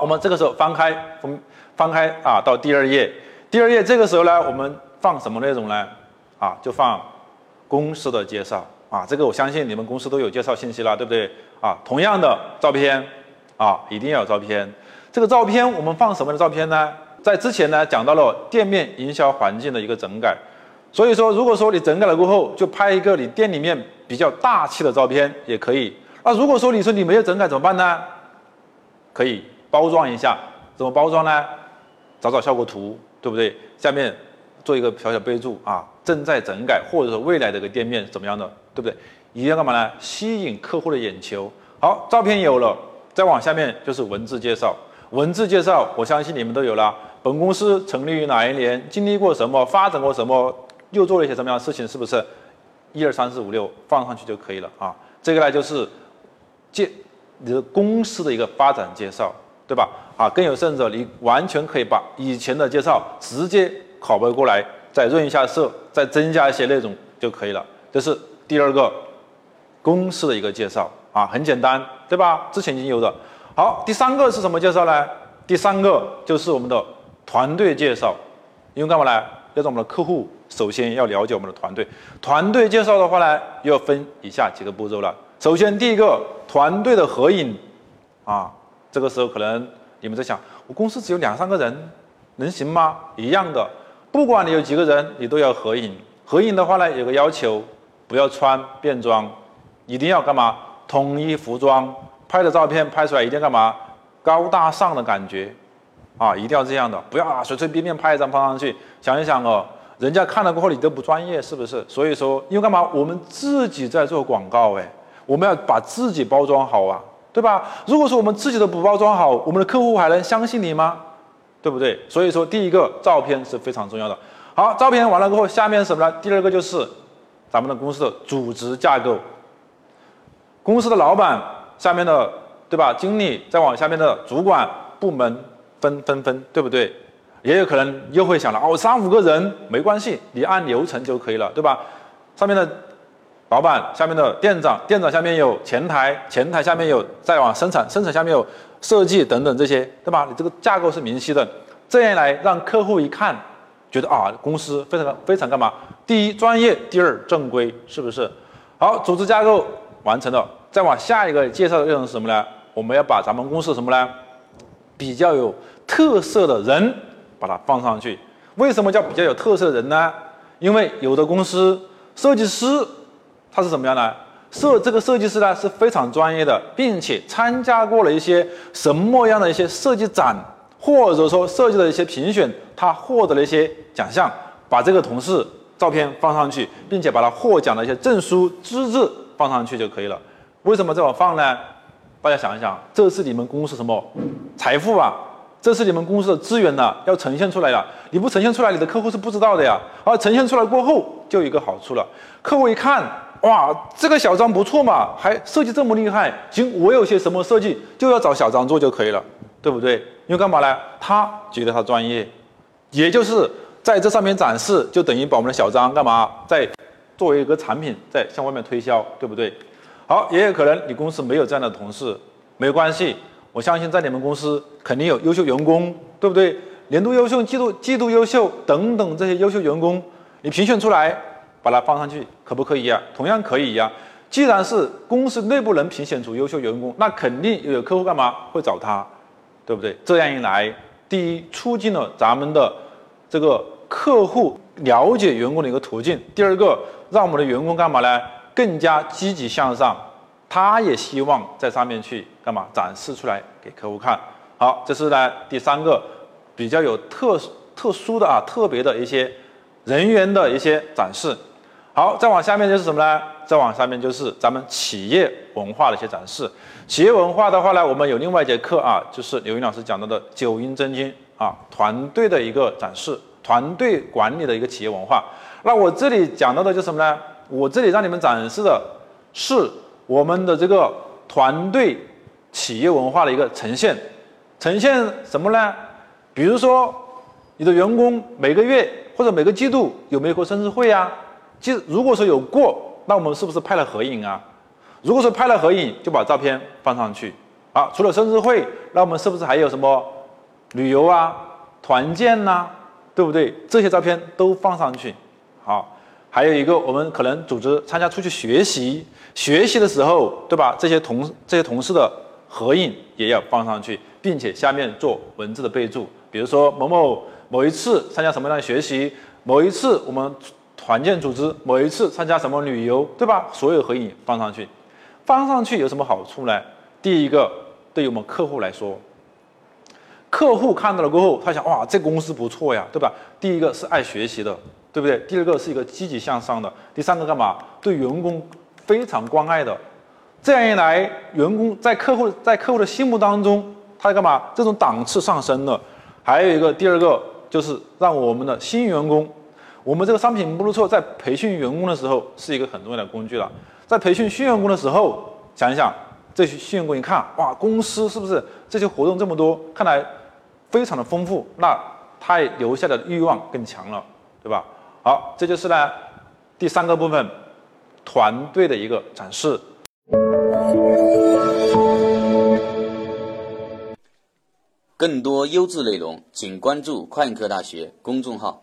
我们这个时候翻开，翻翻开啊，到第二页。第二页这个时候呢，我们放什么内容呢？啊，就放公司的介绍啊。这个我相信你们公司都有介绍信息了，对不对？啊，同样的照片啊，一定要有照片。这个照片我们放什么的照片呢？在之前呢，讲到了店面营销环境的一个整改。所以说，如果说你整改了过后，就拍一个你店里面比较大气的照片也可以。那如果说你说你没有整改怎么办呢？可以包装一下，怎么包装呢？找找效果图。对不对？下面做一个小小备注啊，正在整改，或者说未来的一个店面怎么样的，对不对？一定要干嘛呢？吸引客户的眼球。好，照片有了，再往下面就是文字介绍。文字介绍，我相信你们都有了。本公司成立于哪一年？经历过什么？发展过什么？又做了一些什么样的事情？是不是？一二三四五六放上去就可以了啊。这个呢，就是介你的公司的一个发展介绍。对吧？啊，更有甚者，你完全可以把以前的介绍直接拷贝过来，再润一下色，再增加一些内容就可以了。这是第二个公司的一个介绍啊，很简单，对吧？之前已经有的。好，第三个是什么介绍呢？第三个就是我们的团队介绍。因为干嘛呢？要让我们的客户首先要了解我们的团队。团队介绍的话呢，又要分以下几个步骤了。首先，第一个团队的合影啊。这个时候可能你们在想，我公司只有两三个人，能行吗？一样的，不管你有几个人，你都要合影。合影的话呢，有个要求，不要穿便装，一定要干嘛？统一服装，拍的照片拍出来一定要干嘛？高大上的感觉，啊，一定要这样的，不要啊随随便便拍一张放上去。想一想哦，人家看了过后你都不专业，是不是？所以说，因为干嘛？我们自己在做广告，哎，我们要把自己包装好啊。对吧？如果说我们自己都不包装好，我们的客户还能相信你吗？对不对？所以说，第一个照片是非常重要的。好，照片完了过后，下面什么呢？第二个就是咱们的公司的组织架构。公司的老板下面的对吧？经理再往下面的主管部门分分分，对不对？也有可能又会想了哦，三五个人没关系，你按流程就可以了，对吧？上面的。老板下面的店长，店长下面有前台，前台下面有再往生产，生产下面有设计等等这些，对吧？你这个架构是明晰的，这样一来让客户一看，觉得啊，公司非常非常干嘛？第一专业，第二正规，是不是？好，组织架构完成了，再往下一个介绍的内容是什么呢？我们要把咱们公司什么呢？比较有特色的人把它放上去。为什么叫比较有特色的人呢？因为有的公司设计师。他是怎么样呢？设这个设计师呢是非常专业的，并且参加过了一些什么样的一些设计展，或者说设计的一些评选，他获得了一些奖项。把这个同事照片放上去，并且把他获奖的一些证书、资质放上去就可以了。为什么这么放呢？大家想一想，这是你们公司什么财富啊？这是你们公司的资源呢，要呈现出来了。你不呈现出来，你的客户是不知道的呀。而呈现出来过后，就有一个好处了，客户一看。哇，这个小张不错嘛，还设计这么厉害。行，我有些什么设计就要找小张做就可以了，对不对？因为干嘛呢？他觉得他专业，也就是在这上面展示，就等于把我们的小张干嘛，在作为一个产品在向外面推销，对不对？好，也有可能你公司没有这样的同事，没关系，我相信在你们公司肯定有优秀员工，对不对？年度优秀、季度季度优秀等等这些优秀员工，你评选出来。把它放上去可不可以呀？同样可以呀。既然是公司内部能评选出优秀员工，那肯定有客户干嘛会找他，对不对？这样一来，第一促进了咱们的这个客户了解员工的一个途径；第二个，让我们的员工干嘛呢？更加积极向上，他也希望在上面去干嘛展示出来给客户看。好，这是呢第三个比较有特特殊的啊特别的一些人员的一些展示。好，再往下面就是什么呢？再往下面就是咱们企业文化的一些展示。企业文化的话呢，我们有另外一节课啊，就是刘云老师讲到的九阴真经啊，团队的一个展示，团队管理的一个企业文化。那我这里讲到的就是什么呢？我这里让你们展示的是我们的这个团队企业文化的一个呈现。呈现什么呢？比如说你的员工每个月或者每个季度有没有过生日会呀？其实，如果说有过，那我们是不是拍了合影啊？如果说拍了合影，就把照片放上去，啊，除了生日会，那我们是不是还有什么旅游啊、团建呐，对不对？这些照片都放上去。好，还有一个，我们可能组织参加出去学习，学习的时候，对吧？这些同这些同事的合影也要放上去，并且下面做文字的备注，比如说某某某一次参加什么样的学习，某一次我们。团建组织某一次参加什么旅游，对吧？所有合影放上去，放上去有什么好处呢？第一个，对于我们客户来说，客户看到了过后，他想哇，这公司不错呀，对吧？第一个是爱学习的，对不对？第二个是一个积极向上的，第三个干嘛？对员工非常关爱的，这样一来，员工在客户在客户的心目当中，他干嘛？这种档次上升了。还有一个，第二个就是让我们的新员工。我们这个商品目录册在培训员工的时候是一个很重要的工具了。在培训新员工的时候，想一想，这些新员工一看，哇，公司是不是这些活动这么多，看来非常的丰富，那他留下的欲望更强了，对吧？好，这就是呢第三个部分，团队的一个展示。更多优质内容，请关注快科大学公众号。